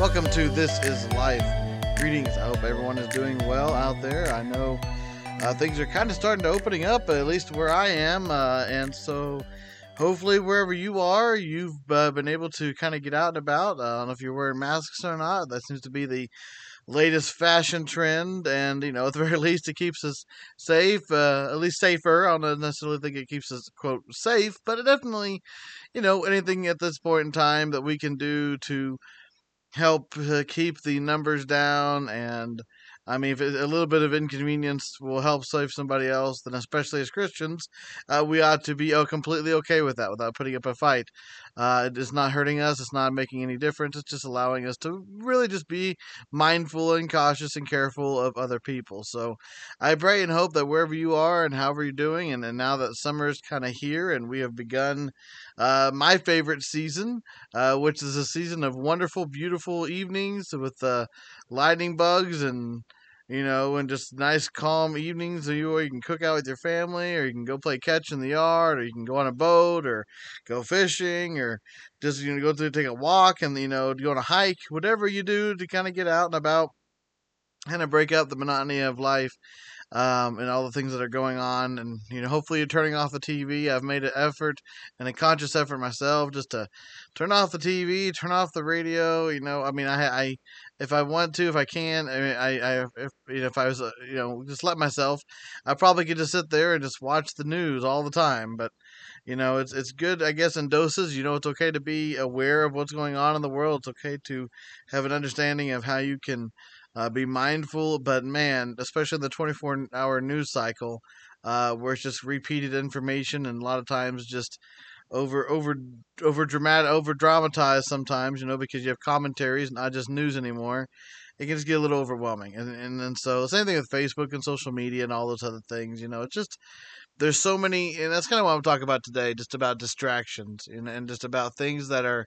Welcome to This Is Life. Greetings. I hope everyone is doing well out there. I know uh, things are kind of starting to opening up, at least where I am, uh, and so hopefully wherever you are, you've uh, been able to kind of get out and about. I don't know if you're wearing masks or not. That seems to be the latest fashion trend, and you know, at the very least, it keeps us safe, uh, at least safer. I don't necessarily think it keeps us quote safe, but it definitely, you know, anything at this point in time that we can do to help uh, keep the numbers down and I mean, if a little bit of inconvenience will help save somebody else, then especially as Christians, uh, we ought to be oh, completely okay with that without putting up a fight. Uh, it is not hurting us. It's not making any difference. It's just allowing us to really just be mindful and cautious and careful of other people. So I pray and hope that wherever you are and however you're doing, and, and now that summer is kind of here and we have begun uh, my favorite season, uh, which is a season of wonderful, beautiful evenings with uh, lightning bugs and you know, and just nice calm evenings. You you can cook out with your family, or you can go play catch in the yard, or you can go on a boat, or go fishing, or just you know go to take a walk and you know go on a hike. Whatever you do to kind of get out and about, kind of break up the monotony of life um, and all the things that are going on. And you know, hopefully, you're turning off the TV. I've made an effort and a conscious effort myself just to turn off the TV, turn off the radio. You know, I mean, I, I if I want to, if I can, I mean, I, I if you know, if I was, uh, you know, just let myself, I probably could just sit there and just watch the news all the time. But you know, it's it's good, I guess, in doses. You know, it's okay to be aware of what's going on in the world. It's okay to have an understanding of how you can uh, be mindful, but man, especially the 24 hour news cycle, uh, where it's just repeated information and a lot of times just over over over dramatic over dramatized sometimes you know because you have commentaries not just news anymore. It can just get a little overwhelming and and, and so same thing with facebook and social media and all those other things you know it's just there's so many and that's kind of what i'm talking about today just about distractions and, and just about things that are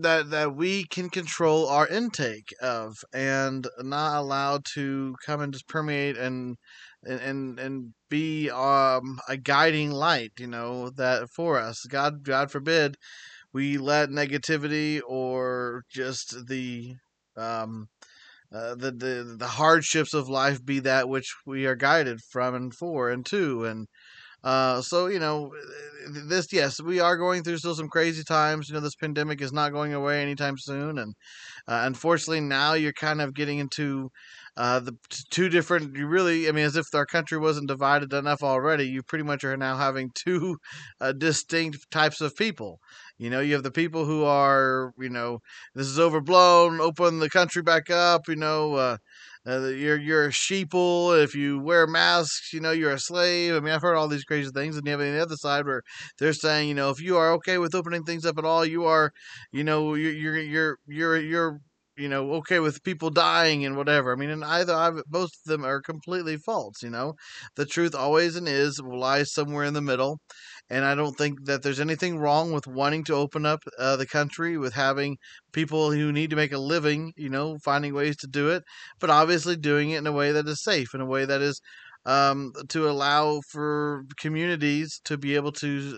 that that we can control our intake of and not allowed to come and just permeate and and and be um a guiding light you know that for us. God god forbid we let negativity or just the um uh, the, the the hardships of life be that which we are guided from and for and to and uh, so you know, this yes, we are going through still some crazy times. You know, this pandemic is not going away anytime soon, and uh, unfortunately, now you're kind of getting into uh, the two different. You really, I mean, as if our country wasn't divided enough already. You pretty much are now having two uh, distinct types of people. You know, you have the people who are, you know, this is overblown. Open the country back up. You know uh, you're you're a sheeple if you wear masks. You know you're a slave. I mean, I've heard all these crazy things, and you have the other side where they're saying, you know, if you are okay with opening things up at all, you are, you know, you're you're you're you're, you're you know, okay with people dying and whatever. I mean, and either I've, both of them are completely false. You know, the truth always and is lies somewhere in the middle, and I don't think that there's anything wrong with wanting to open up uh, the country with having people who need to make a living, you know, finding ways to do it, but obviously doing it in a way that is safe, in a way that is um, to allow for communities to be able to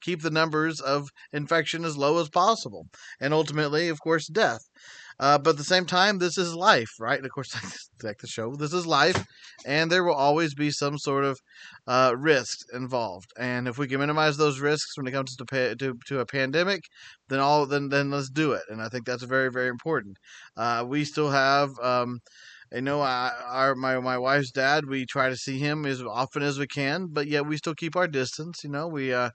keep the numbers of infection as low as possible, and ultimately, of course, death. Uh, but at the same time, this is life, right? And of course, like the show, this is life, and there will always be some sort of uh, risk involved. And if we can minimize those risks when it comes to, pa- to to a pandemic, then all then then let's do it. And I think that's very very important. Uh, we still have. Um, I know I, our my my wife's dad. We try to see him as often as we can, but yet we still keep our distance. You know, we uh,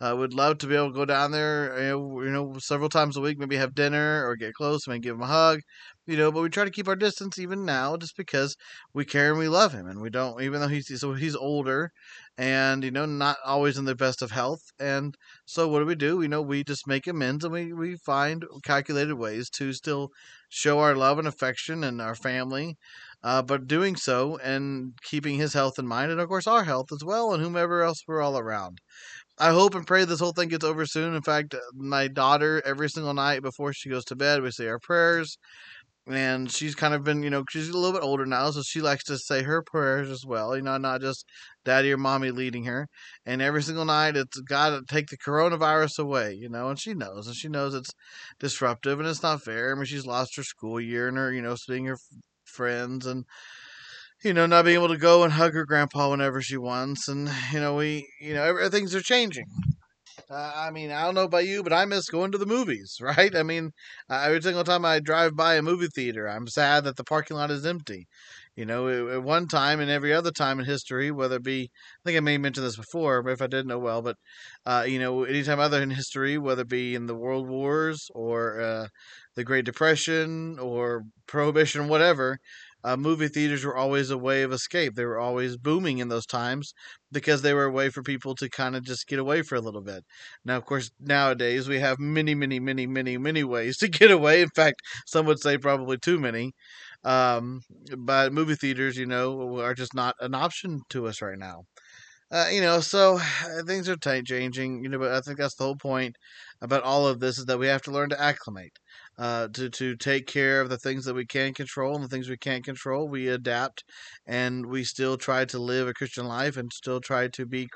uh, would love to be able to go down there, you know, you know, several times a week, maybe have dinner or get close, maybe give him a hug, you know. But we try to keep our distance even now, just because we care and we love him, and we don't, even though he's so he's older, and you know, not always in the best of health, and so what do we do? You know, we just make amends, and we we find calculated ways to still show our love and affection and our family, uh, but doing so and keeping his health in mind, and of course our health as well, and whomever else we're all around. I hope and pray this whole thing gets over soon. In fact, my daughter, every single night before she goes to bed, we say our prayers. And she's kind of been, you know, she's a little bit older now, so she likes to say her prayers as well, you know, not just daddy or mommy leading her. And every single night, it's to take the coronavirus away, you know, and she knows, and she knows it's disruptive and it's not fair. I mean, she's lost her school year and her, you know, seeing her friends and, you know, not being able to go and hug her grandpa whenever she wants. And, you know, we, you know, everything's are changing. Uh, I mean, I don't know about you, but I miss going to the movies, right? I mean, uh, every single time I drive by a movie theater, I'm sad that the parking lot is empty. You know, at one time and every other time in history, whether it be, I think I may mention this before, but if I didn't know well, but, uh, you know, anytime other in history, whether it be in the World Wars or uh, the Great Depression or Prohibition, whatever, uh, movie theaters were always a way of escape. They were always booming in those times because they were a way for people to kind of just get away for a little bit. Now, of course, nowadays we have many, many, many, many, many ways to get away. In fact, some would say probably too many. Um, but movie theaters, you know, are just not an option to us right now. Uh, you know, so things are t- changing. You know, but I think that's the whole point about all of this is that we have to learn to acclimate uh, to to take care of the things that we can control and the things we can't control. We adapt, and we still try to live a Christian life and still try to be,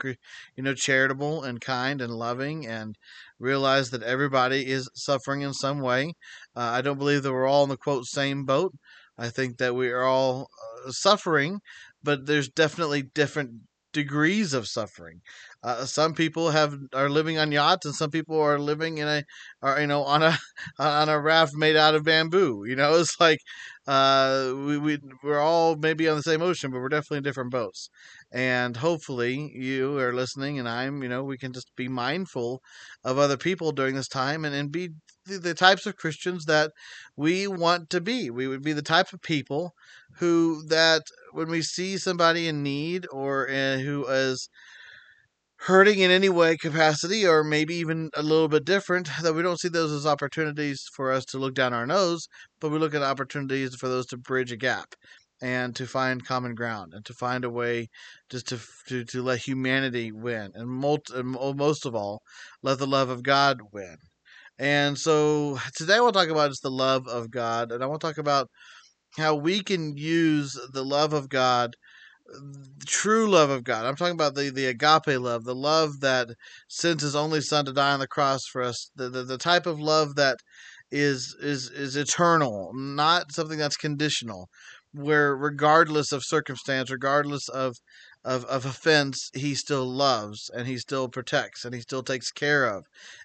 you know, charitable and kind and loving, and realize that everybody is suffering in some way. Uh, I don't believe that we're all in the quote same boat. I think that we are all uh, suffering, but there's definitely different degrees of suffering. Uh, some people have are living on yachts, and some people are living in a, are you know, on a on a raft made out of bamboo. You know, it's like uh, we we we're all maybe on the same ocean, but we're definitely in different boats. And hopefully, you are listening, and I'm, you know, we can just be mindful of other people during this time, and and be the, the types of Christians that we want to be. We would be the type of people who that when we see somebody in need or uh, who is hurting in any way capacity or maybe even a little bit different that we don't see those as opportunities for us to look down our nose but we look at opportunities for those to bridge a gap and to find common ground and to find a way just to to, to let humanity win and most, most of all let the love of god win. And so today i want to talk about just the love of god and i want to talk about how we can use the love of god true love of God. I'm talking about the, the agape love, the love that sends his only son to die on the cross for us, the, the, the type of love that is is is eternal, not something that's conditional, where regardless of circumstance, regardless of of, of offense, he still loves and he still protects and he still takes care of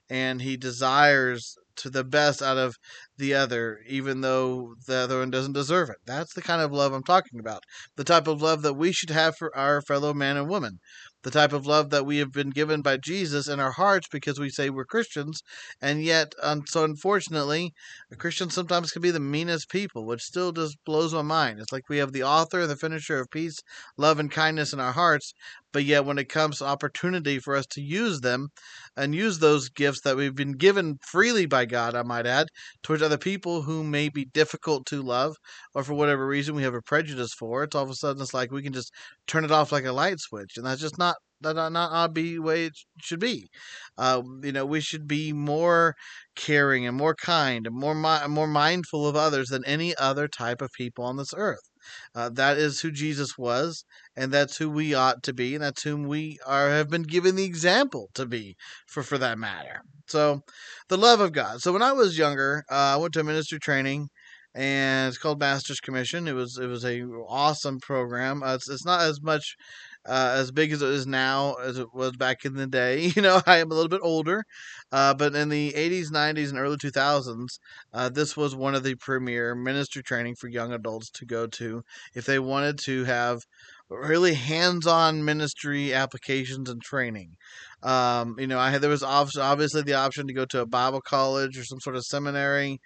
and he desires to the best out of the other, even though the other one doesn't deserve it. That's the kind of love I'm talking about. The type of love that we should have for our fellow man and woman the type of love that we have been given by Jesus in our hearts because we say we're Christians, and yet, um, so unfortunately, Christians sometimes can be the meanest people, which still just blows my mind. It's like we have the author and the finisher of peace, love, and kindness in our hearts, but yet when it comes to opportunity for us to use them and use those gifts that we've been given freely by God, I might add, towards other people who may be difficult to love, or for whatever reason we have a prejudice for, it's all of a sudden it's like we can just turn it off like a light switch, and that's just not that not not be way it should be. Uh, you know, we should be more caring and more kind and more mi- more mindful of others than any other type of people on this earth. Uh, that is who Jesus was, and that's who we ought to be, and that's whom we are have been given the example to be, for for that matter. So, the love of God. So when I was younger, uh, I went to ministry training and it's called Master's Commission. It was it was a awesome program. Uh, it's, it's not as much uh, as big as it is now as it was back in the day. You know, I am a little bit older, uh, but in the 80s, 90s, and early 2000s, uh, this was one of the premier ministry training for young adults to go to if they wanted to have really hands-on ministry applications and training. Um, you know, I had there was obviously the option to go to a Bible college or some sort of seminary.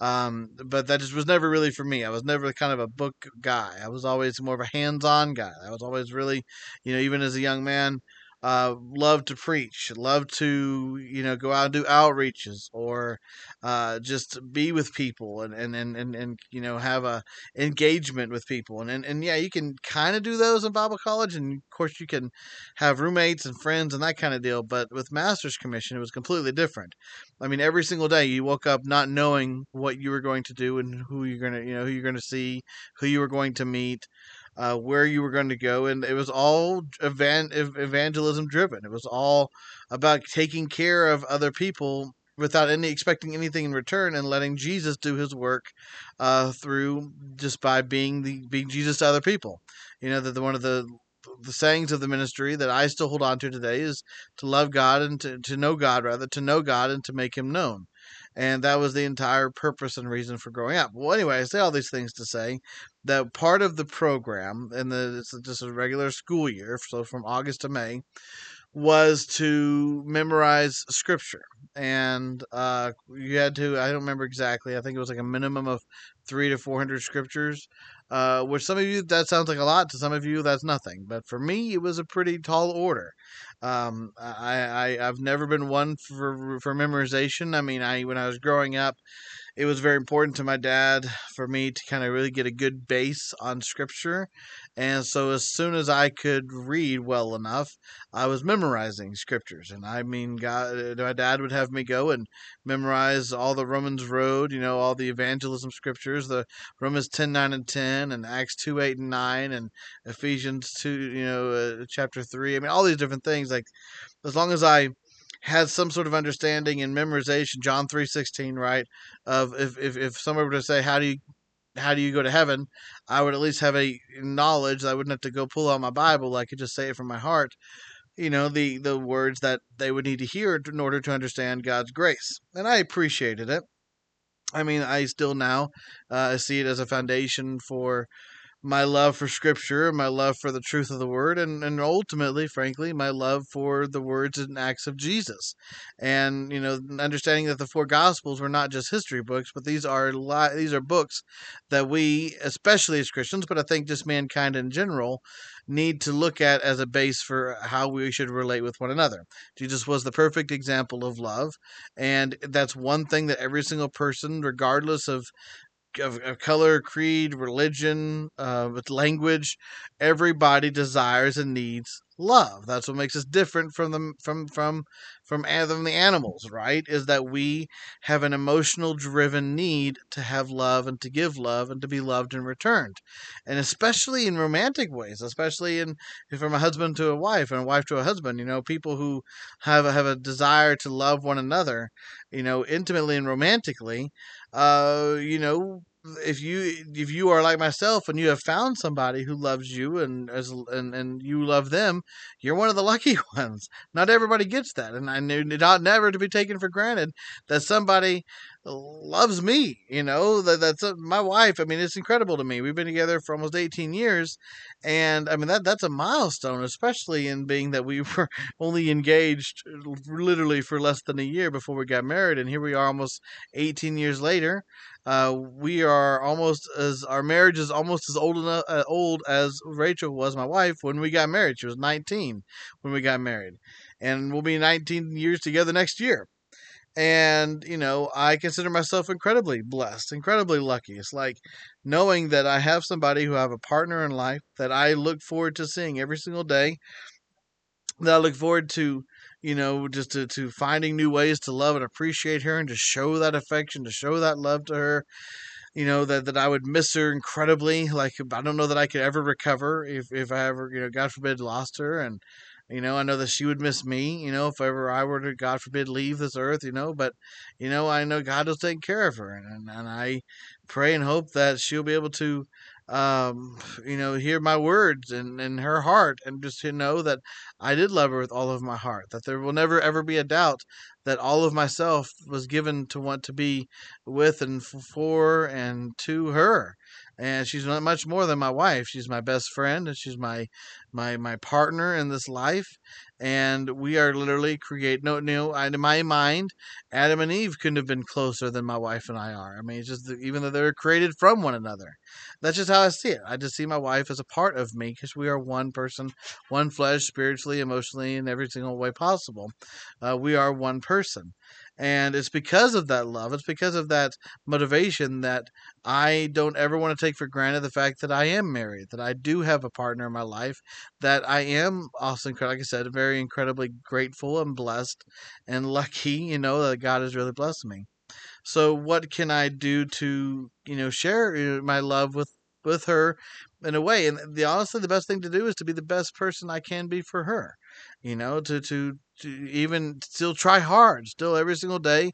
Um, but that just was never really for me. I was never kind of a book guy. I was always more of a hands-on guy. I was always really, you know, even as a young man, uh, love to preach, love to you know go out and do outreaches or uh, just be with people and, and, and, and, and you know have a engagement with people and and, and yeah you can kind of do those in Bible college and of course you can have roommates and friends and that kind of deal but with Master's Commission it was completely different I mean, every single day you woke up not knowing what you were going to do and who you're gonna, you know, who you're gonna see, who you were going to meet, uh, where you were going to go, and it was all evan- evangelism driven. It was all about taking care of other people without any expecting anything in return and letting Jesus do his work uh, through just by being the being Jesus to other people. You know that the, one of the the sayings of the ministry that I still hold on to today is to love God and to, to know God rather to know God and to make him known. And that was the entire purpose and reason for growing up. Well, anyway, I say all these things to say that part of the program, and the, it's just a regular school year, so from August to May, was to memorize scripture and uh, you had to i don't remember exactly i think it was like a minimum of three to four hundred scriptures uh, which some of you that sounds like a lot to some of you that's nothing. But for me it was a pretty tall order. Um, I, I i've never been one for for memorization. I mean i when i was growing up it was very important to my dad for me to kind of really get a good base on scripture. And so as soon as I could read well enough, I was memorizing scriptures. And I mean, God, my dad would have me go and memorize all the Romans Road, you know, all the evangelism scriptures, the Romans 10, 9, and 10, and Acts 2, 8, and 9, and Ephesians 2, you know, uh, chapter 3. I mean, all these different things. Like, as long as I had some sort of understanding and memorization, John three sixteen, right? Of if, if if someone were to say, How do you how do you go to heaven? I would at least have a knowledge. I wouldn't have to go pull out my Bible. I could just say it from my heart. You know the the words that they would need to hear in order to understand God's grace, and I appreciated it. I mean, I still now uh, see it as a foundation for my love for scripture, my love for the truth of the word, and, and ultimately, frankly, my love for the words and acts of Jesus. And, you know, understanding that the four gospels were not just history books, but these are li- these are books that we, especially as Christians, but I think just mankind in general, need to look at as a base for how we should relate with one another. Jesus was the perfect example of love, and that's one thing that every single person, regardless of of, of color, creed, religion, uh, with language. Everybody desires and needs love. That's what makes us different from the from from from, from the animals, right? Is that we have an emotional driven need to have love and to give love and to be loved and returned. And especially in romantic ways, especially in from a husband to a wife and a wife to a husband, you know, people who have have a desire to love one another, you know, intimately and romantically, uh, you know, if you if you are like myself and you have found somebody who loves you and as and, and you love them, you're one of the lucky ones. Not everybody gets that, and I knew not never to be taken for granted that somebody loves me. You know that that's a, my wife. I mean, it's incredible to me. We've been together for almost 18 years, and I mean that that's a milestone, especially in being that we were only engaged literally for less than a year before we got married, and here we are almost 18 years later uh, we are almost as our marriage is almost as old enough, uh, old as Rachel was, my wife, when we got married. She was 19 when we got married, and we'll be 19 years together next year. And you know, I consider myself incredibly blessed, incredibly lucky. It's like knowing that I have somebody who I have a partner in life that I look forward to seeing every single day. That I look forward to you know, just to, to finding new ways to love and appreciate her and to show that affection, to show that love to her. You know, that, that I would miss her incredibly. Like, I don't know that I could ever recover if, if I ever, you know, God forbid, lost her. And, you know, I know that she would miss me, you know, if ever I were to, God forbid, leave this earth, you know, but, you know, I know God will take care of her. And, and I pray and hope that she'll be able to, um, you know, hear my words and in her heart, and just to know that I did love her with all of my heart. That there will never ever be a doubt that all of myself was given to want to be with and for and to her and she's not much more than my wife. She's my best friend, and she's my my my partner in this life. And we are literally create no no. In my mind, Adam and Eve couldn't have been closer than my wife and I are. I mean, it's just even though they were created from one another. That's just how I see it. I just see my wife as a part of me because we are one person, one flesh, spiritually, emotionally, in every single way possible. Uh, we are one person And it's because of that love, it's because of that motivation that I don't ever want to take for granted the fact that I am married, that I do have a partner in my life, that I am also, like I said, very incredibly grateful and blessed and lucky, you know, that God has really blessed me. So, what can I do to, you know, share uh, my love with with her in a way. And the honestly, the best thing to do is to be the best person I can be for her. You know, to to to even still try hard, still every single day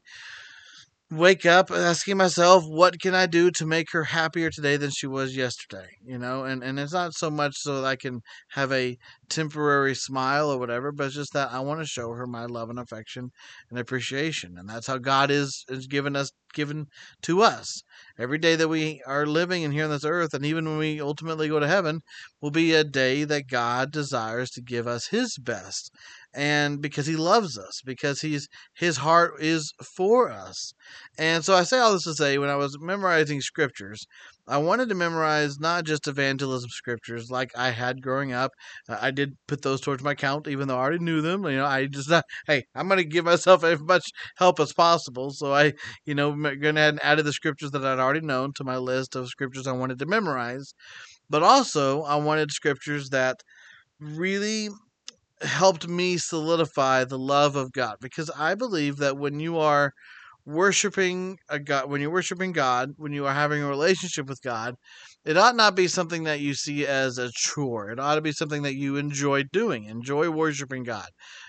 wake up asking myself what can i do to make her happier today than she was yesterday? You know and and it's not so much so that i can have a temporary smile or whatever but it's just that i want to show her my love and affection and appreciation and that's how god is is given us given to us. Every day that we are living and here on this earth and even when we ultimately go to heaven will be a day that god desires to give us his best. And because he loves us because he's his heart is for us. And so i say all this to say when i was memorizing scriptures i wanted to memorize not just evangelism scriptures like i had growing up uh, i did put those towards my count even though i already knew them you know i just not hey i'm going to give myself as much help as possible so i you know going ahead and added the scriptures that i'd already known to my list of scriptures i wanted to memorize but also i wanted scriptures that really helped me solidify the love of God because I believe that when you are worshiping a God, when you're worshiping God, when you are having a relationship with God, it ought not be something that you see as a chore. It ought to be something that you enjoy doing, enjoy worshiping God.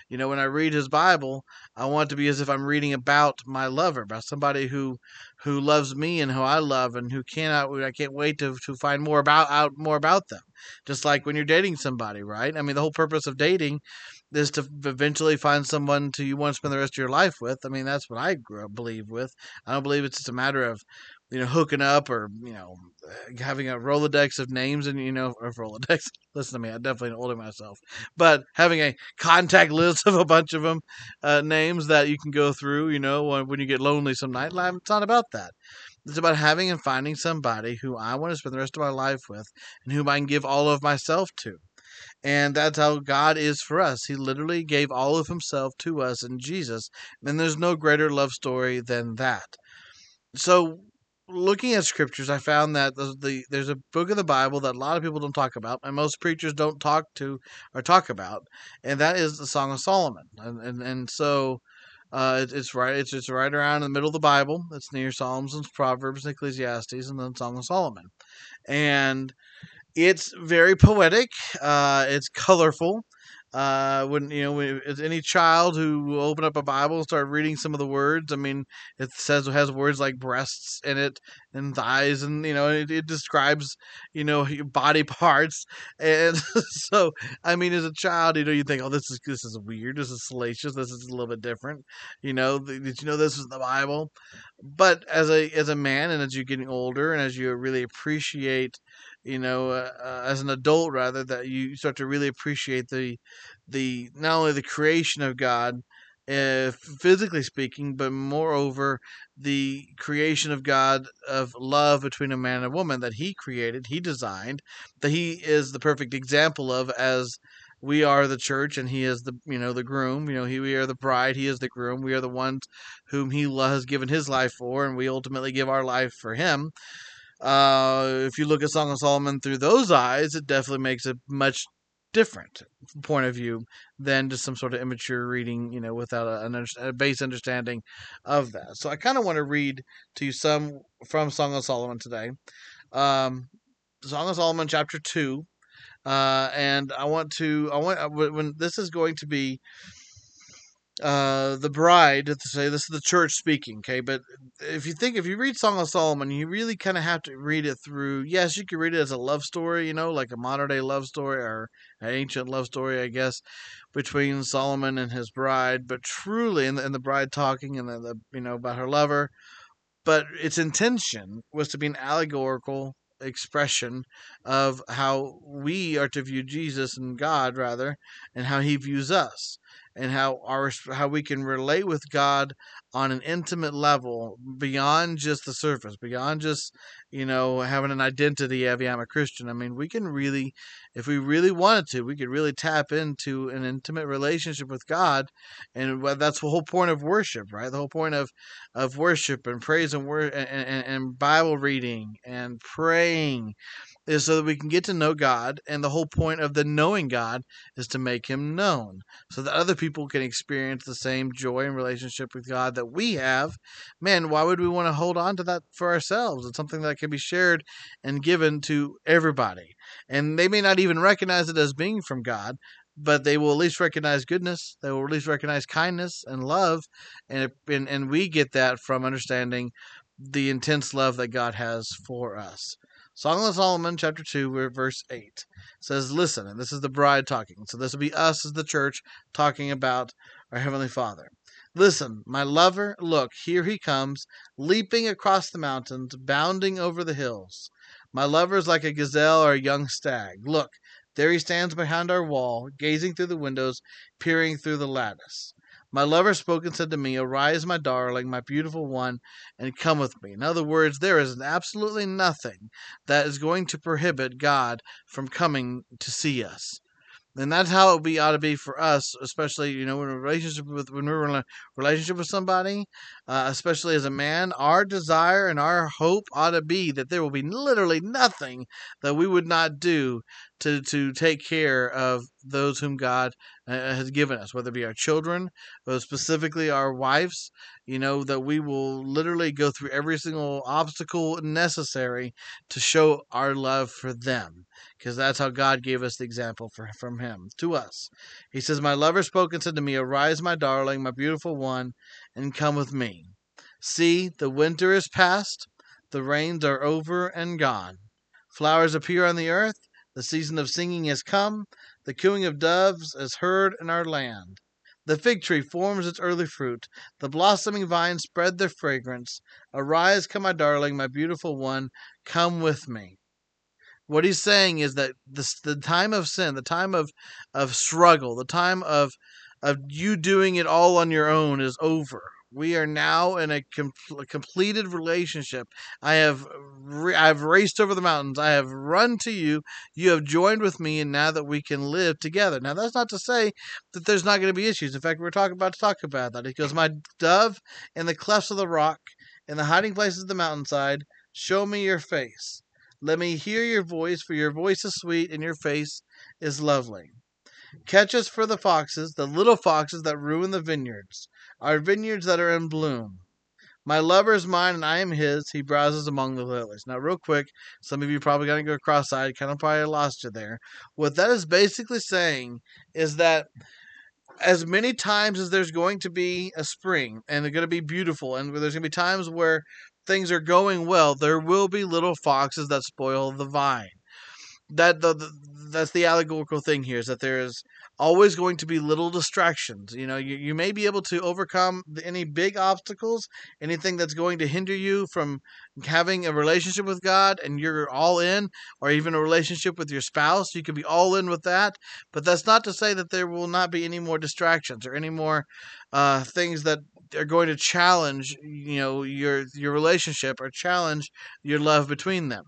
You know, when I read his Bible, I want it to be as if I'm reading about my lover, about somebody who who loves me and who I love and who cannot I can't wait to to find more about out more about them. Just like when you're dating somebody, right? I mean, the whole purpose of dating is to eventually find someone to you want to spend the rest of your life with. I mean, that's what I grew up believe with. I don't believe it's just a matter of you know, hooking up or, you know, having a Rolodex of names and, you know, or Rolodex. Listen to me, I'm definitely older myself. But having a contact list of a bunch of them, uh, names that you can go through, you know, when, when you get lonely some night. It's not about that. It's about having and finding somebody who I want to spend the rest of my life with and whom I can give all of myself to. And that's how God is for us. He literally gave all of himself to us in Jesus. And there's no greater love story than that. So looking at scriptures, I found that the, the, there's a book of the Bible that a lot of people don't talk about, and most preachers don't talk to or talk about, and that is the Song of Solomon. And and, and so uh, it, it's right it's it's right around in the middle of the Bible. It's near Psalms and Proverbs and Ecclesiastes, and then Song of Solomon, and it's very poetic. Uh, it's colorful uh, when you know when, any child who will open up a Bible and start reading some of the words. I mean, it says it has words like breasts in it and thighs, and you know it, it describes you know body parts. And so, I mean, as a child, you know, you think, oh, this is this is weird, this is salacious, this is a little bit different. You know, did you know this is the Bible? But as a as a man, and as you're getting older, and as you really appreciate you know, uh, uh, as an adult rather, that you start to really appreciate the the not only the creation of God, uh, physically speaking, but moreover the creation of God of love between a man and a woman that He created, He designed, that He is the perfect example of as we are the church and he is the you know the groom you know he we are the bride he is the groom we are the ones whom he has given his life for and we ultimately give our life for him uh, if you look at Song of Solomon through those eyes, it definitely makes a much different point of view than just some sort of immature reading, you know, without a, a base understanding of that. So I kind of want to read to you some from Song of Solomon today. Um, Song of Solomon, chapter two, uh, and I want to I want when this is going to be uh, the bride to say this is the church speaking okay? But if you think if you read song of solomon you really kind of have to read it through yes you can read it as a love story you know like a modern day love story or an ancient love story i guess between solomon and his bride but truly and the, and the bride talking and the, the you know about her lover. But its intention was to be an allegorical expression of how we are to view jesus and god rather and how he views us and how our how we can relate with God on an intimate level beyond just the surface, beyond just you know having an identity of yeah I'm a Christian. I mean we can really if we really wanted to, we could really tap into an intimate relationship with God, and that's the whole point of worship, right? The whole point of of worship and praise and word and, and, and Bible reading and praying is so that we can get to know God, and the whole point of the knowing God is to make Him known, so that other people can experience the same joy and relationship with God that we have. Man, why would we want to hold on to that for ourselves? It's something that can be shared and given to everybody, and they may not even recognize it as being from God. But they will at least recognize goodness. They will at least recognize kindness and love, and and, and we get that from understanding the intense love that God has for us. Song of Solomon, chapter 2, verse 8 says, Listen, and this is the bride talking. So this will be us as the church talking about our Heavenly Father. Listen, my lover, look, here he comes, leaping across the mountains, bounding over the hills. My lover is like a gazelle or a young stag. Look, there he stands behind our wall, gazing through the windows, peering through the lattice. My lover spoke and said to me, Arise, my darling, my beautiful one, and come with me. In other words, there is absolutely nothing that is going to prohibit God from coming to see us and that's how we ought to be for us, especially you know in a relationship with when we're in a relationship with somebody, uh, especially as a man. Our desire and our hope ought to be that there will be literally nothing that we would not do to to take care of those whom God uh, has given us, whether it be our children, but specifically our wives. You know that we will literally go through every single obstacle necessary to show our love for them because that's how God gave us the example for, from Him to us. He says, My lover spoke and said to me, Arise, my darling, my beautiful one, and come with me. See, the winter is past, the rains are over and gone. Flowers appear on the earth, the season of singing has come, the cooing of doves is heard in our land. The fig tree forms its early fruit, the blossoming vines spread their fragrance. Arise, come, my darling, my beautiful one, come with me. What he's saying is that this, the time of sin, the time of, of struggle, the time of, of you doing it all on your own is over. We are now in a com- completed relationship. I have re- I've raced over the mountains. I have run to you. You have joined with me, and now that we can live together. Now that's not to say that there's not going to be issues. In fact, we're talking about to talk about that. He goes, "My dove in the clefts of the rock, in the hiding places of the mountainside, show me your face." Let me hear your voice, for your voice is sweet and your face is lovely. Catch us for the foxes, the little foxes that ruin the vineyards, our vineyards that are in bloom. My lover is mine and I am his. He browses among the lilies. Now, real quick, some of you probably got to go cross eyed, kind of probably lost you there. What that is basically saying is that as many times as there's going to be a spring and they're going to be beautiful, and there's going to be times where things are going well, there will be little foxes that spoil the vine. That the, the that's the allegorical thing here is that there is always going to be little distractions. You know, you, you may be able to overcome any big obstacles, anything that's going to hinder you from having a relationship with God and you're all in, or even a relationship with your spouse. You can be all in with that. But that's not to say that there will not be any more distractions or any more uh, things that are going to challenge, you know, your your relationship or challenge your love between them.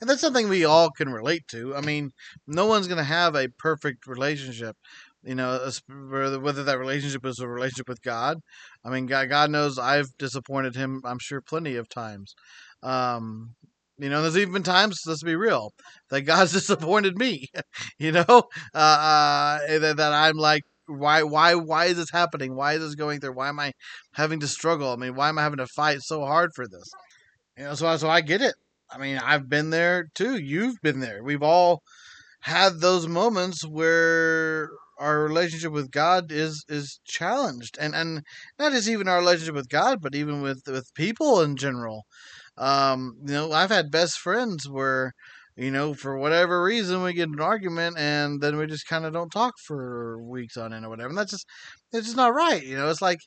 And that's something we all can relate to. I mean, no one's going to have a perfect relationship, you know, whether that relationship is a relationship with God. I mean, God, knows I've disappointed him, I'm sure, plenty of times. Um, you know, there's even been times, let's be real, that God's disappointed me, you know, uh, uh, that, that I'm like, why why why is this happening? Why is this going through? Why am I having to struggle? I mean, why am I having to fight so hard for this? You know, so so I get it. I mean, I've been there too. You've been there. We've all had those moments where our relationship with God is is challenged, and and not just even our relationship with God, but even with with people in general. Um, you know, I've had best friends where you know, for whatever reason, we get an argument and then we just kind of don't talk for weeks on end or whatever. And that's just, it's just not right. You know, it's like,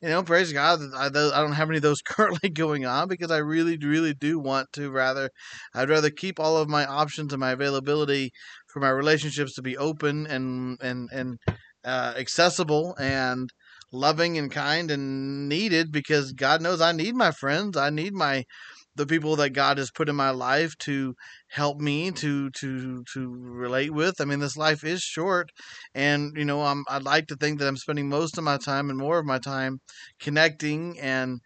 you know, praise God, I, I don't have any of those currently going on because I really, really do want to rather, I'd rather keep all of my options and my availability for my relationships to be open and, and, and, uh, accessible and loving and kind and needed because God knows I need my friends. I need my, the people that God has put in my life to help me to to to relate with. I mean, this life is short, and you know, I'm I'd like to think that I'm spending most of my time and more of my time connecting and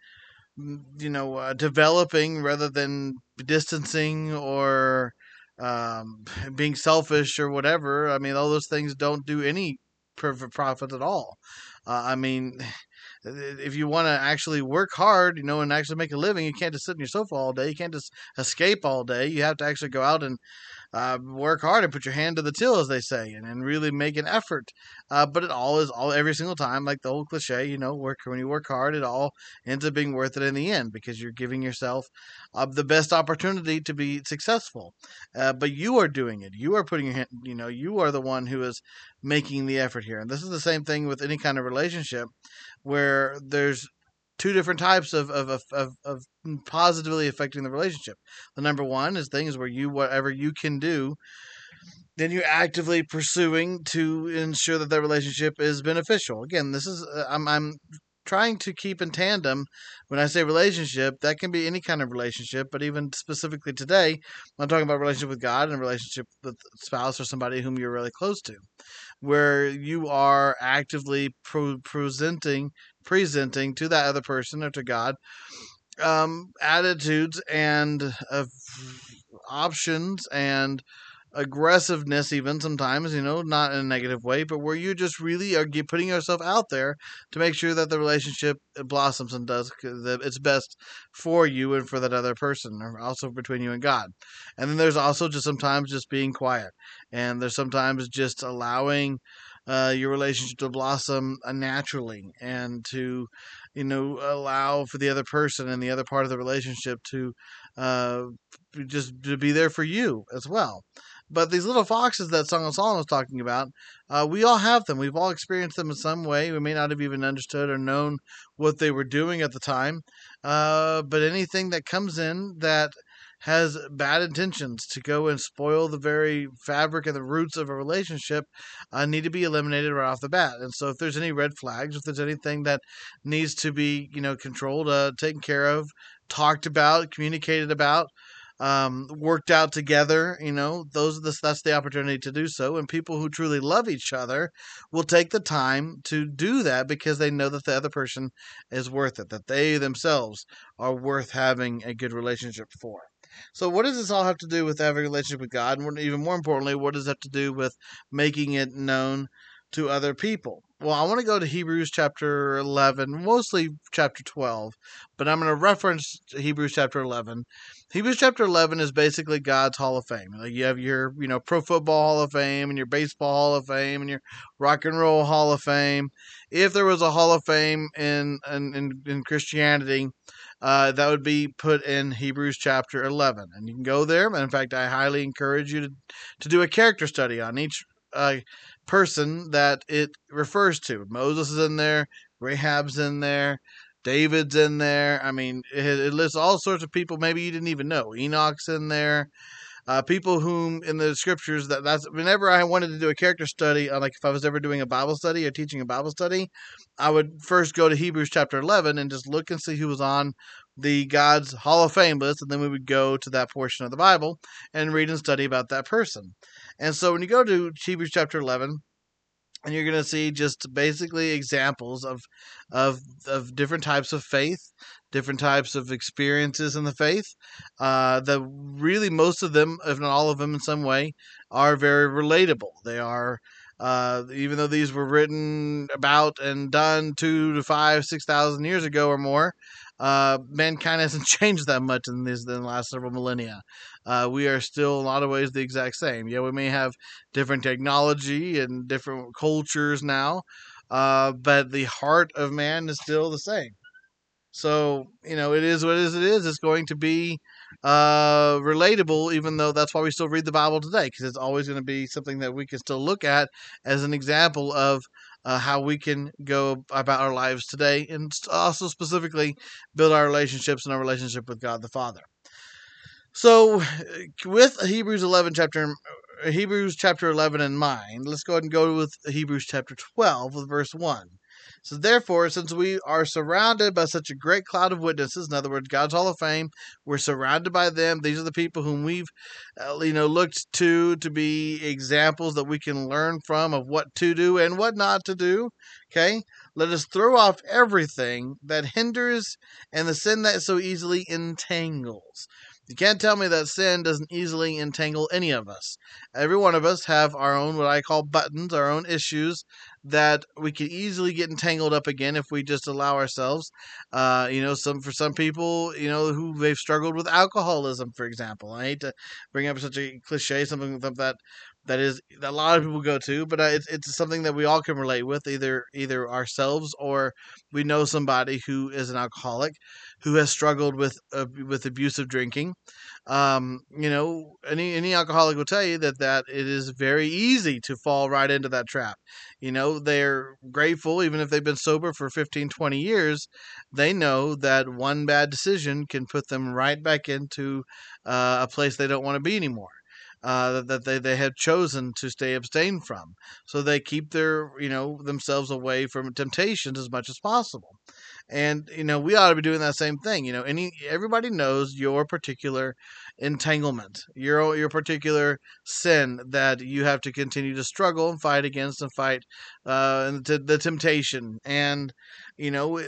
mm, you know uh, developing rather than distancing or um, being selfish or whatever. I mean, all those things don't do any profit at all. Uh, I mean, if you want to actually work hard, you know, and actually make a living, you can't just sit in your sofa all day. You can't just escape all day. You have to actually go out and uh, work hard and put your hand to the till, as they say, and, and really make an effort. Uh, but it all is all every single time, like the old cliche, you know, work when you work hard, it all ends up being worth it in the end because you're giving yourself uh, the best opportunity to be successful. Uh, but you are doing it. You are putting your hand, you know, you are the one who is making the effort here. And this is the same thing with any kind of relationship where there's two different types of, of, of, of, positively affecting the relationship. The number one is things where you, whatever you can do, then you're actively pursuing to ensure that that relationship is beneficial. Again, this is, uh, I'm, I'm trying to keep in tandem when I say relationship, that can be any kind of relationship, but even specifically today, I'm talking about relationship with God and relationship with spouse or somebody whom you're really close to, where you are actively presenting presenting to that other person or to God um, attitudes and uh, options and aggressiveness even sometimes you know not in a negative way but where you just really are putting yourself out there to make sure that the relationship blossoms and does its best for you and for that other person or also between you and god. And then there's also just sometimes just being quiet and there's sometimes just allowing uh, your relationship to blossom uh, naturally and to you know allow for the other person and the other part of the relationship to uh, just to be there for you as well but these little foxes that Song of Solomon was talking about, uh, we all have them. We've all experienced them in some way. We may not have even understood or known what they were doing at the time. Uh, but anything that comes in that has bad intentions to go and spoil the very fabric and the roots of a relationship uh, need to be eliminated right off the bat. And so, if there's any red flags, if there's anything that needs to be, you know, controlled, uh, taken care of, talked about, communicated about, um, worked out together. You know, those the, that's the opportunity to do so. And people who truly love each other will take the time to do that because they know that the other person is worth it, that they themselves are worth having a good relationship for. So, what does this all have to do with having a relationship with God? And even more importantly, what does it have to do with making it known to other people? Well, I want to go to Hebrews chapter 11, mostly chapter 12, but I'm going to reference Hebrews chapter 11. Hebrews chapter 11 is basically God's Hall of Fame. Like you have your, you know, Pro Football Hall of Fame and your Baseball Hall of Fame and your Rock and Roll Hall of Fame. If there was a Hall of Fame in in, in, in Christianity, uh, that would be put in Hebrews chapter 11. And you can go there. In fact, I highly encourage you to, to do a character study on each uh, person that it refers to. Moses is in there, Rahab's in there, David's in there. I mean, it, it lists all sorts of people maybe you didn't even know. Enoch's in there. Uh, people whom in the scriptures that that's whenever I wanted to do a character study, uh, like if I was ever doing a Bible study or teaching a Bible study, I would first go to Hebrews chapter 11 and just look and see who was on the God's Hall of Fame list, and then we would go to that portion of the Bible and read and study about that person. And so when you go to Hebrews chapter 11, and you're going to see just basically examples of of of different types of faith different types of experiences in the faith uh, that really most of them if not all of them in some way are very relatable. They are uh, even though these were written about and done two to five six thousand years ago or more uh, mankind hasn't changed that much in these in the last several millennia. Uh, we are still in a lot of ways the exact same. Yeah, we may have different technology and different cultures now, uh, but the heart of man is still the same. So you know, it is what it is. It is. It's going to be uh, relatable, even though that's why we still read the Bible today, because it's always going to be something that we can still look at as an example of uh, how we can go about our lives today, and also specifically build our relationships and our relationship with God the Father. So, with Hebrews 11 chapter Hebrews chapter 11 in mind, let's go ahead and go with Hebrews chapter 12 with verse 1. So therefore, since we are surrounded by such a great cloud of witnesses, in other words, God's Hall of Fame, we're surrounded by them. These are the people whom we've, uh, you know, looked to to be examples that we can learn from of what to do and what not to do. Okay, let us throw off everything that hinders and the sin that so easily entangles. You can't tell me that sin doesn't easily entangle any of us. Every one of us have our own what I call buttons, our own issues that we can easily get entangled up again if we just allow ourselves. Uh, you know, some for some people, you know, who they've struggled with alcoholism, for example. I hate to bring up such a cliche, something that that is that a lot of people go to, but uh, it's it's something that we all can relate with, either either ourselves or we know somebody who is an alcoholic who has struggled with uh, with abusive drinking. Um, you know, any any alcoholic will tell you that that it is very easy to fall right into that trap. You know, they're grateful even if they've been sober for 15, 20 years. They know that one bad decision can put them right back into uh, a place they don't want to be anymore uh, that they, they have chosen to stay abstained from. So they keep their, you know, themselves away from temptations as much as possible. And, you know, we ought to be doing that same thing. You know, any everybody knows your particular entanglement, your your particular sin that you have to continue to struggle and fight against and fight uh, the, the temptation. And, you know,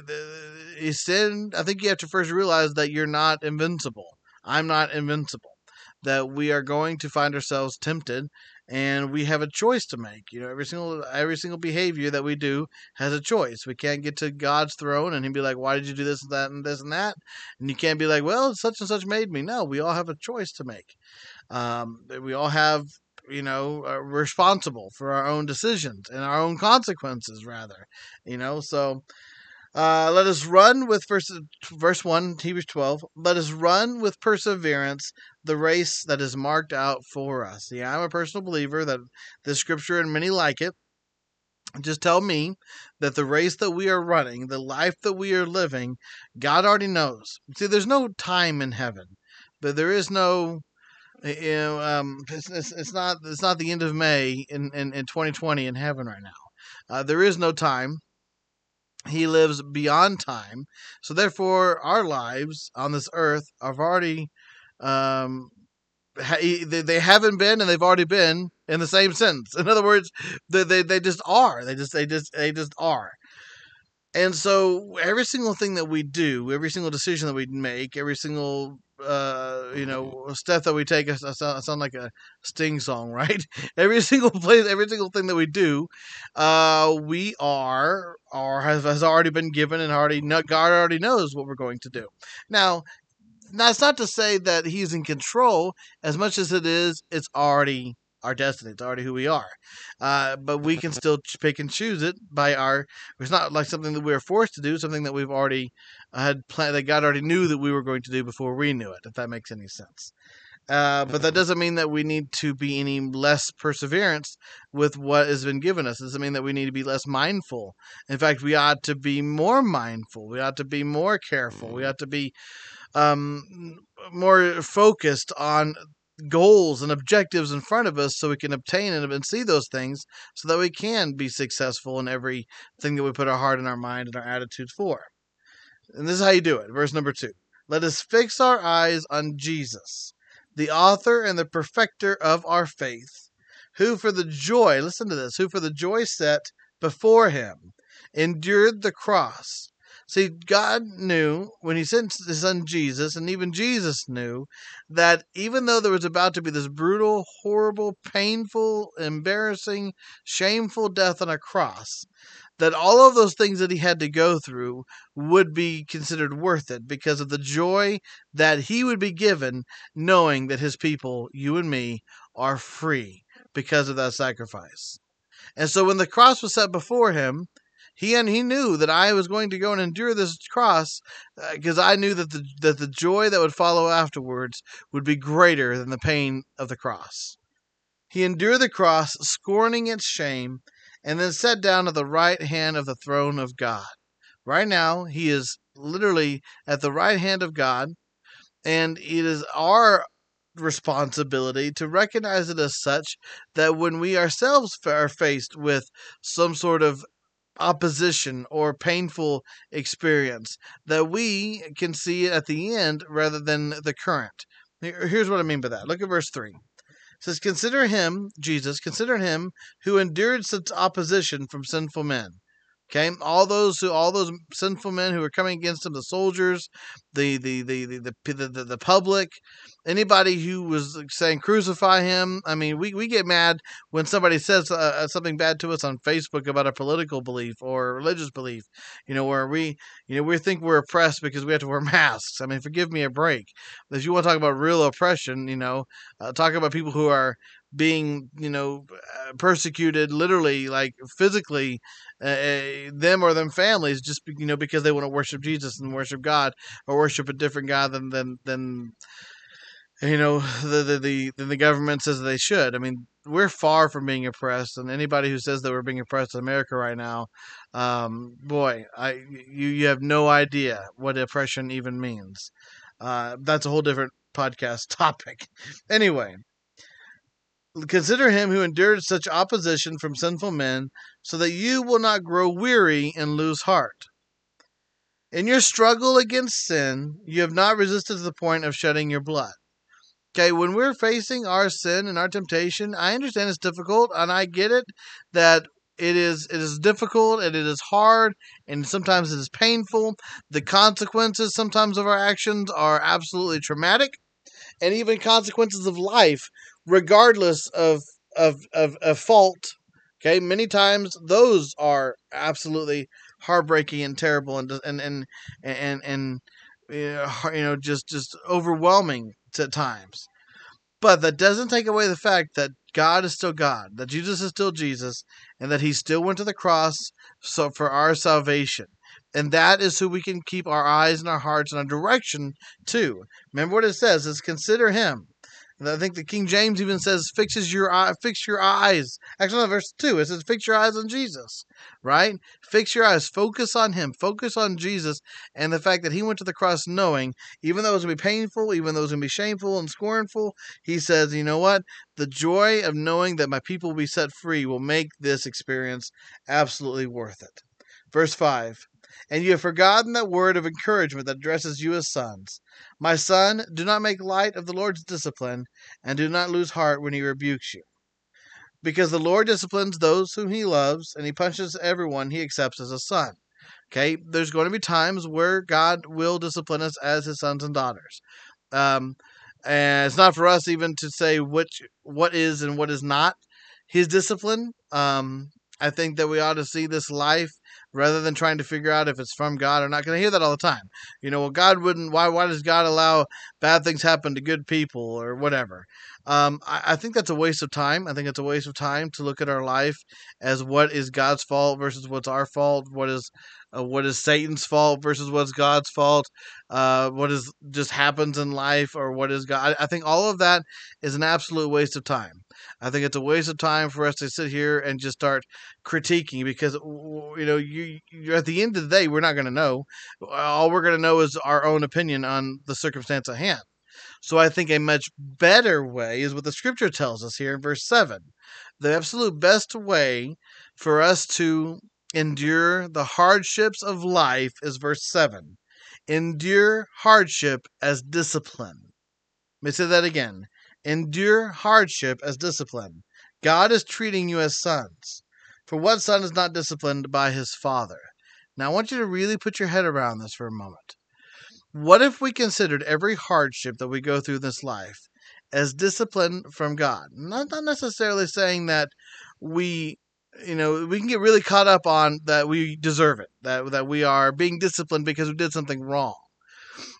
sin, I think you have to first realize that you're not invincible. I'm not invincible that we are going to find ourselves tempted and we have a choice to make. You know every single every single behavior that we do has a choice. We can't get to god's throne and he'd be like why did you do this and that and this and that? And you can't be like well such and such made me. No we all have a choice to make. Um, we all have you know are responsible for our own decisions and our own consequences rather you know? So uh, let us run with verse, verse 1, Hebrews 12. Let us run with perseverance the race that is marked out for us. Yeah, I'm a personal believer that this scripture and many like it just tell me that the race that we are running, the life that we are living, God already knows. See, there's no time in heaven, but there is no, you know, um, it's, it's, it's not it's not the end of May in, in, in 2020 in heaven right now. Uh, there is no time. He lives beyond time. So therefore, our lives on this earth have already, um, they, they haven't been and they've already been in the same sentence. In other words, they, they, they just are. They just, they just, they just are. And so every single thing that we do, every single decision that we make, every single uh, you know, step that we take, I sound, I sound like a Sting song, right? every single place, every single thing that we do, uh, we are or has, has already been given and already God already knows what we're going to do. Now, that's not to say that He's in control as much as it is. It's already our destiny. It's already who we are. Uh, but we can still pick and choose it by our. It's not like something that we are forced to do. Something that we've already had planned. That God already knew that we were going to do before we knew it. If that makes any sense. Uh, but that doesn't mean that we need to be any less perseverance with what has been given us. It doesn't mean that we need to be less mindful. In fact, we ought to be more mindful. We ought to be more careful. We ought to be um, more focused on goals and objectives in front of us so we can obtain and see those things so that we can be successful in everything that we put our heart and our mind and our attitudes for. And this is how you do it. Verse number two. Let us fix our eyes on Jesus, the author and the perfecter of our faith, who for the joy, listen to this, who for the joy set before him endured the cross See, God knew when He sent His Son Jesus, and even Jesus knew that even though there was about to be this brutal, horrible, painful, embarrassing, shameful death on a cross, that all of those things that He had to go through would be considered worth it because of the joy that He would be given knowing that His people, you and me, are free because of that sacrifice. And so when the cross was set before Him, he and he knew that I was going to go and endure this cross because uh, I knew that the that the joy that would follow afterwards would be greater than the pain of the cross. He endured the cross, scorning its shame, and then sat down at the right hand of the throne of God. Right now, he is literally at the right hand of God, and it is our responsibility to recognize it as such that when we ourselves are faced with some sort of opposition or painful experience that we can see at the end rather than the current. Here's what I mean by that. Look at verse 3. It says, Consider him, Jesus, consider him who endured such opposition from sinful men Okay, all those who, all those sinful men who were coming against him, the soldiers, the the the the the, the, the public, anybody who was saying crucify him. I mean, we, we get mad when somebody says uh, uh, something bad to us on Facebook about a political belief or religious belief. You know, where we you know we think we're oppressed because we have to wear masks. I mean, forgive me a break. If you want to talk about real oppression, you know, uh, talk about people who are being you know uh, persecuted literally like physically uh, them or them families just you know because they want to worship Jesus and worship God or worship a different God than than than you know the the the, than the government says they should. I mean, we're far from being oppressed, and anybody who says that we're being oppressed in America right now, um, boy, I you you have no idea what oppression even means. Uh, that's a whole different podcast topic. Anyway, Consider him who endured such opposition from sinful men, so that you will not grow weary and lose heart. In your struggle against sin, you have not resisted to the point of shedding your blood. Okay, when we're facing our sin and our temptation, I understand it's difficult, and I get it that it is it is difficult and it is hard and sometimes it is painful. The consequences sometimes of our actions are absolutely traumatic and even consequences of life regardless of of of, of fault. Okay, many times those are absolutely heartbreaking and terrible and and and and and, uh, you know just just overwhelming at times. But that doesn't take away the fact that God is still God, that Jesus is still Jesus, and that He still went to the cross so for our salvation. And that is who we can keep our eyes and our hearts and our direction to. Remember what it says is consider Him I think the King James even says, "Fixes your eye, fix your eyes." Actually, no, verse two it says, "Fix your eyes on Jesus." Right? Fix your eyes. Focus on Him. Focus on Jesus and the fact that He went to the cross, knowing, even though it was gonna be painful, even though it was gonna be shameful and scornful, He says, "You know what? The joy of knowing that my people will be set free will make this experience absolutely worth it." Verse five. And you have forgotten that word of encouragement that addresses you as sons. My son, do not make light of the Lord's discipline, and do not lose heart when he rebukes you. Because the Lord disciplines those whom he loves, and he punishes everyone he accepts as a son. Okay, there's going to be times where God will discipline us as his sons and daughters. Um, and it's not for us even to say which what is and what is not his discipline. Um, I think that we ought to see this life rather than trying to figure out if it's from God or not. Because I hear that all the time. You know, well, God wouldn't. Why? Why does God allow bad things happen to good people or whatever? Um, I, I think that's a waste of time. I think it's a waste of time to look at our life as what is God's fault versus what's our fault. What is uh, what is Satan's fault versus what's God's fault, uh, what is just happens in life or what is God. I, I think all of that is an absolute waste of time. I think it's a waste of time for us to sit here and just start critiquing because you know you, you at the end of the day we're not going to know. All we're going to know is our own opinion on the circumstance at hand. So I think a much better way is what the scripture tells us here in verse 7. The absolute best way for us to endure the hardships of life is verse 7. Endure hardship as discipline. Let me say that again. Endure hardship as discipline. God is treating you as sons. For what son is not disciplined by his father? Now, I want you to really put your head around this for a moment. What if we considered every hardship that we go through in this life as discipline from God? Not, not necessarily saying that we you know, we can get really caught up on that we deserve it, that that we are being disciplined because we did something wrong.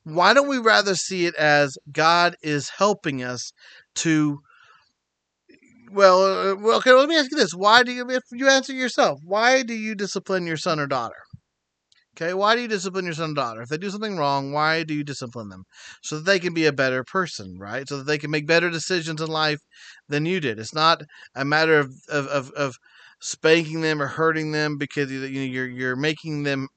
Why don't we rather see it as God is helping us to well, uh, well, okay, let me ask you this. Why do you if you answer yourself, why do you discipline your son or daughter? Okay, why do you discipline your son or daughter? If they do something wrong, why do you discipline them? So that they can be a better person, right? So that they can make better decisions in life than you did. It's not a matter of of, of, of spanking them or hurting them because you know you're you're making them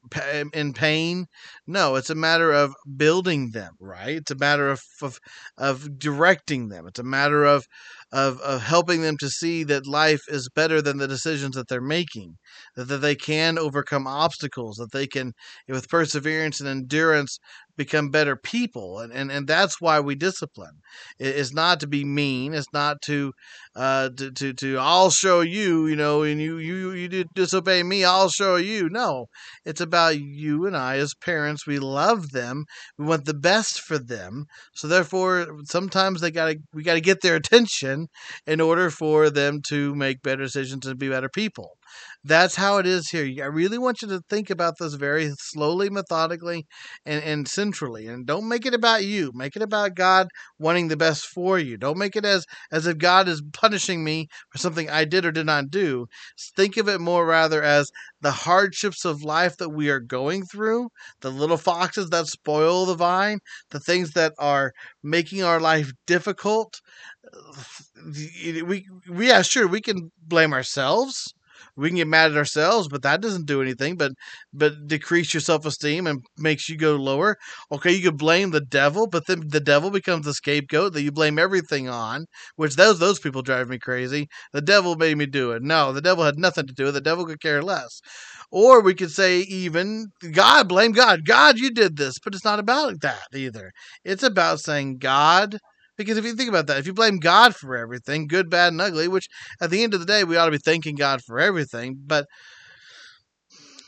in pain. No, it's a matter of building them, right? It's a matter of of, of directing them. It's a matter of of, of helping them to see that life is better than the decisions that they're making, that, that they can overcome obstacles, that they can, with perseverance and endurance, become better people and, and and that's why we discipline it's not to be mean it's not to uh to to, to i'll show you you know and you you you disobey me i'll show you no it's about you and i as parents we love them we want the best for them so therefore sometimes they gotta we gotta get their attention in order for them to make better decisions and be better people that's how it is here. I really want you to think about this very slowly, methodically, and, and centrally. And don't make it about you. Make it about God wanting the best for you. Don't make it as, as if God is punishing me for something I did or did not do. Think of it more rather as the hardships of life that we are going through, the little foxes that spoil the vine, the things that are making our life difficult. We, yeah, sure, we can blame ourselves we can get mad at ourselves, but that doesn't do anything but but decrease your self esteem and makes you go lower. Okay, you could blame the devil, but then the devil becomes the scapegoat that you blame everything on, which those those people drive me crazy. The devil made me do it. No, the devil had nothing to do with it. The devil could care less. Or we could say even God, blame God. God, you did this, but it's not about that either. It's about saying God because if you think about that, if you blame God for everything, good, bad, and ugly, which at the end of the day, we ought to be thanking God for everything, but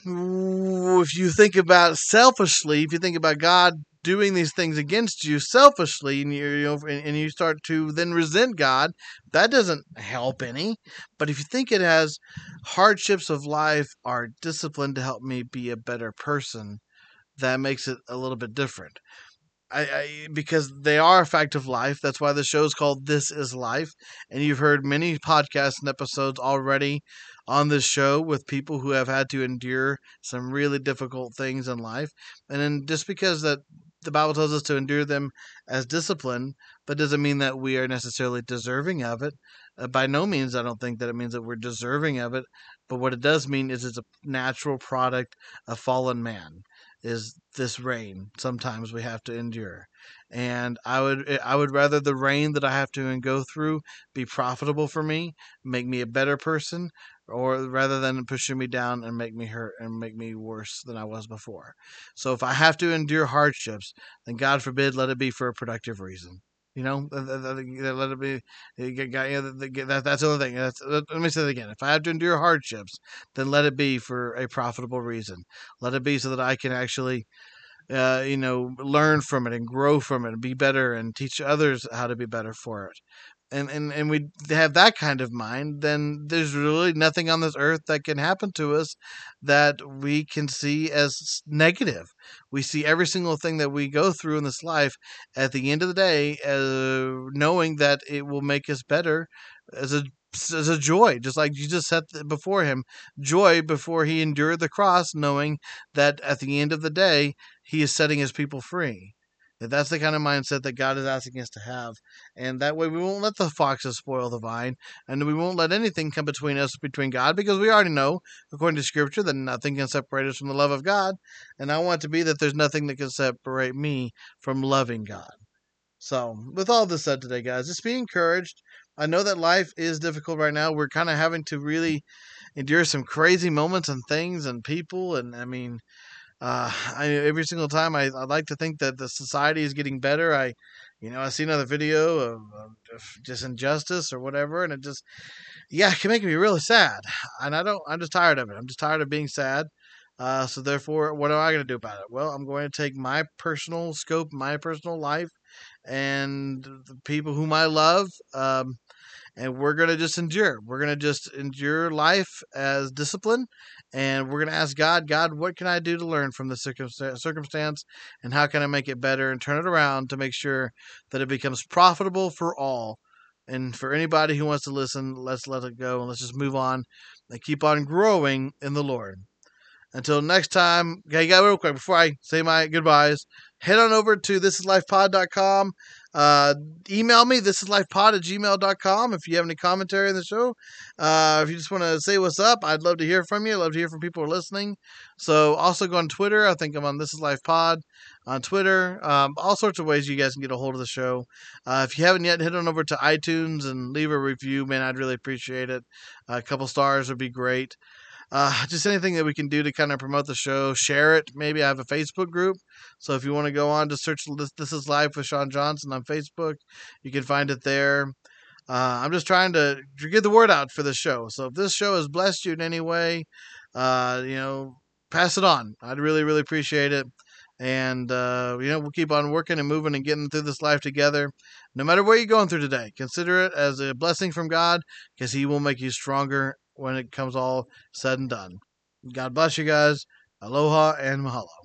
if you think about selfishly, if you think about God doing these things against you selfishly, and you, you know, and you start to then resent God, that doesn't help any. But if you think it has hardships of life are disciplined to help me be a better person, that makes it a little bit different. I, I, because they are a fact of life. That's why the show is called This Is Life. And you've heard many podcasts and episodes already on this show with people who have had to endure some really difficult things in life. And then just because that the Bible tells us to endure them as discipline, but doesn't mean that we are necessarily deserving of it. Uh, by no means, I don't think that it means that we're deserving of it. But what it does mean is it's a natural product of fallen man is this rain sometimes we have to endure. And i would i would rather the rain that i have to go through be profitable for me make me a better person or rather than pushing me down and make me hurt and make me worse than i was before. So if i have to endure hardships then god forbid let it be for a productive reason you know, let it be. That, that's the other thing. That's, let me say it again. If I have to endure hardships, then let it be for a profitable reason. Let it be so that I can actually, uh, you know, learn from it and grow from it and be better and teach others how to be better for it and, and, and we have that kind of mind, then there's really nothing on this earth that can happen to us that we can see as negative. We see every single thing that we go through in this life at the end of the day, uh, knowing that it will make us better as a as a joy, just like Jesus said before him, joy before he endured the cross, knowing that at the end of the day, he is setting his people free. That's the kind of mindset that God is asking us to have. And that way we won't let the foxes spoil the vine, and we won't let anything come between us, between God, because we already know, according to Scripture, that nothing can separate us from the love of God. And I want to be that there's nothing that can separate me from loving God. So, with all this said today, guys, just be encouraged. I know that life is difficult right now. We're kind of having to really endure some crazy moments and things and people. And I mean, uh, I, every single time I, I like to think that the society is getting better. I, you know, I see another video of, of, just injustice or whatever, and it just, yeah, it can make me really sad. And I don't, I'm just tired of it. I'm just tired of being sad. Uh, so therefore, what am I going to do about it? Well, I'm going to take my personal scope, my personal life, and the people whom I love, um, and we're going to just endure. We're going to just endure life as discipline, and we're going to ask God, God, what can I do to learn from this circumstance, and how can I make it better and turn it around to make sure that it becomes profitable for all. And for anybody who wants to listen, let's let it go and let's just move on and keep on growing in the Lord. Until next time, okay, got real quick before I say my goodbyes, head on over to thisislifepod.com Uh, email me, this is lifepod at gmail.com if you have any commentary on the show. Uh, if you just want to say what's up, I'd love to hear from you. I'd love to hear from people who are listening. So also go on Twitter. I think I'm on This Is Life Pod on Twitter. Um, all sorts of ways you guys can get a hold of the show. Uh, if you haven't yet, head on over to iTunes and leave a review, man. I'd really appreciate it. a couple stars would be great. Uh, just anything that we can do to kind of promote the show, share it. Maybe I have a Facebook group, so if you want to go on to search this, this is life with Sean Johnson on Facebook, you can find it there. Uh, I'm just trying to get the word out for the show. So if this show has blessed you in any way, uh, you know, pass it on. I'd really, really appreciate it. And, uh, you know, we'll keep on working and moving and getting through this life together. No matter what you're going through today, consider it as a blessing from God because He will make you stronger when it comes all said and done. God bless you guys. Aloha and mahalo.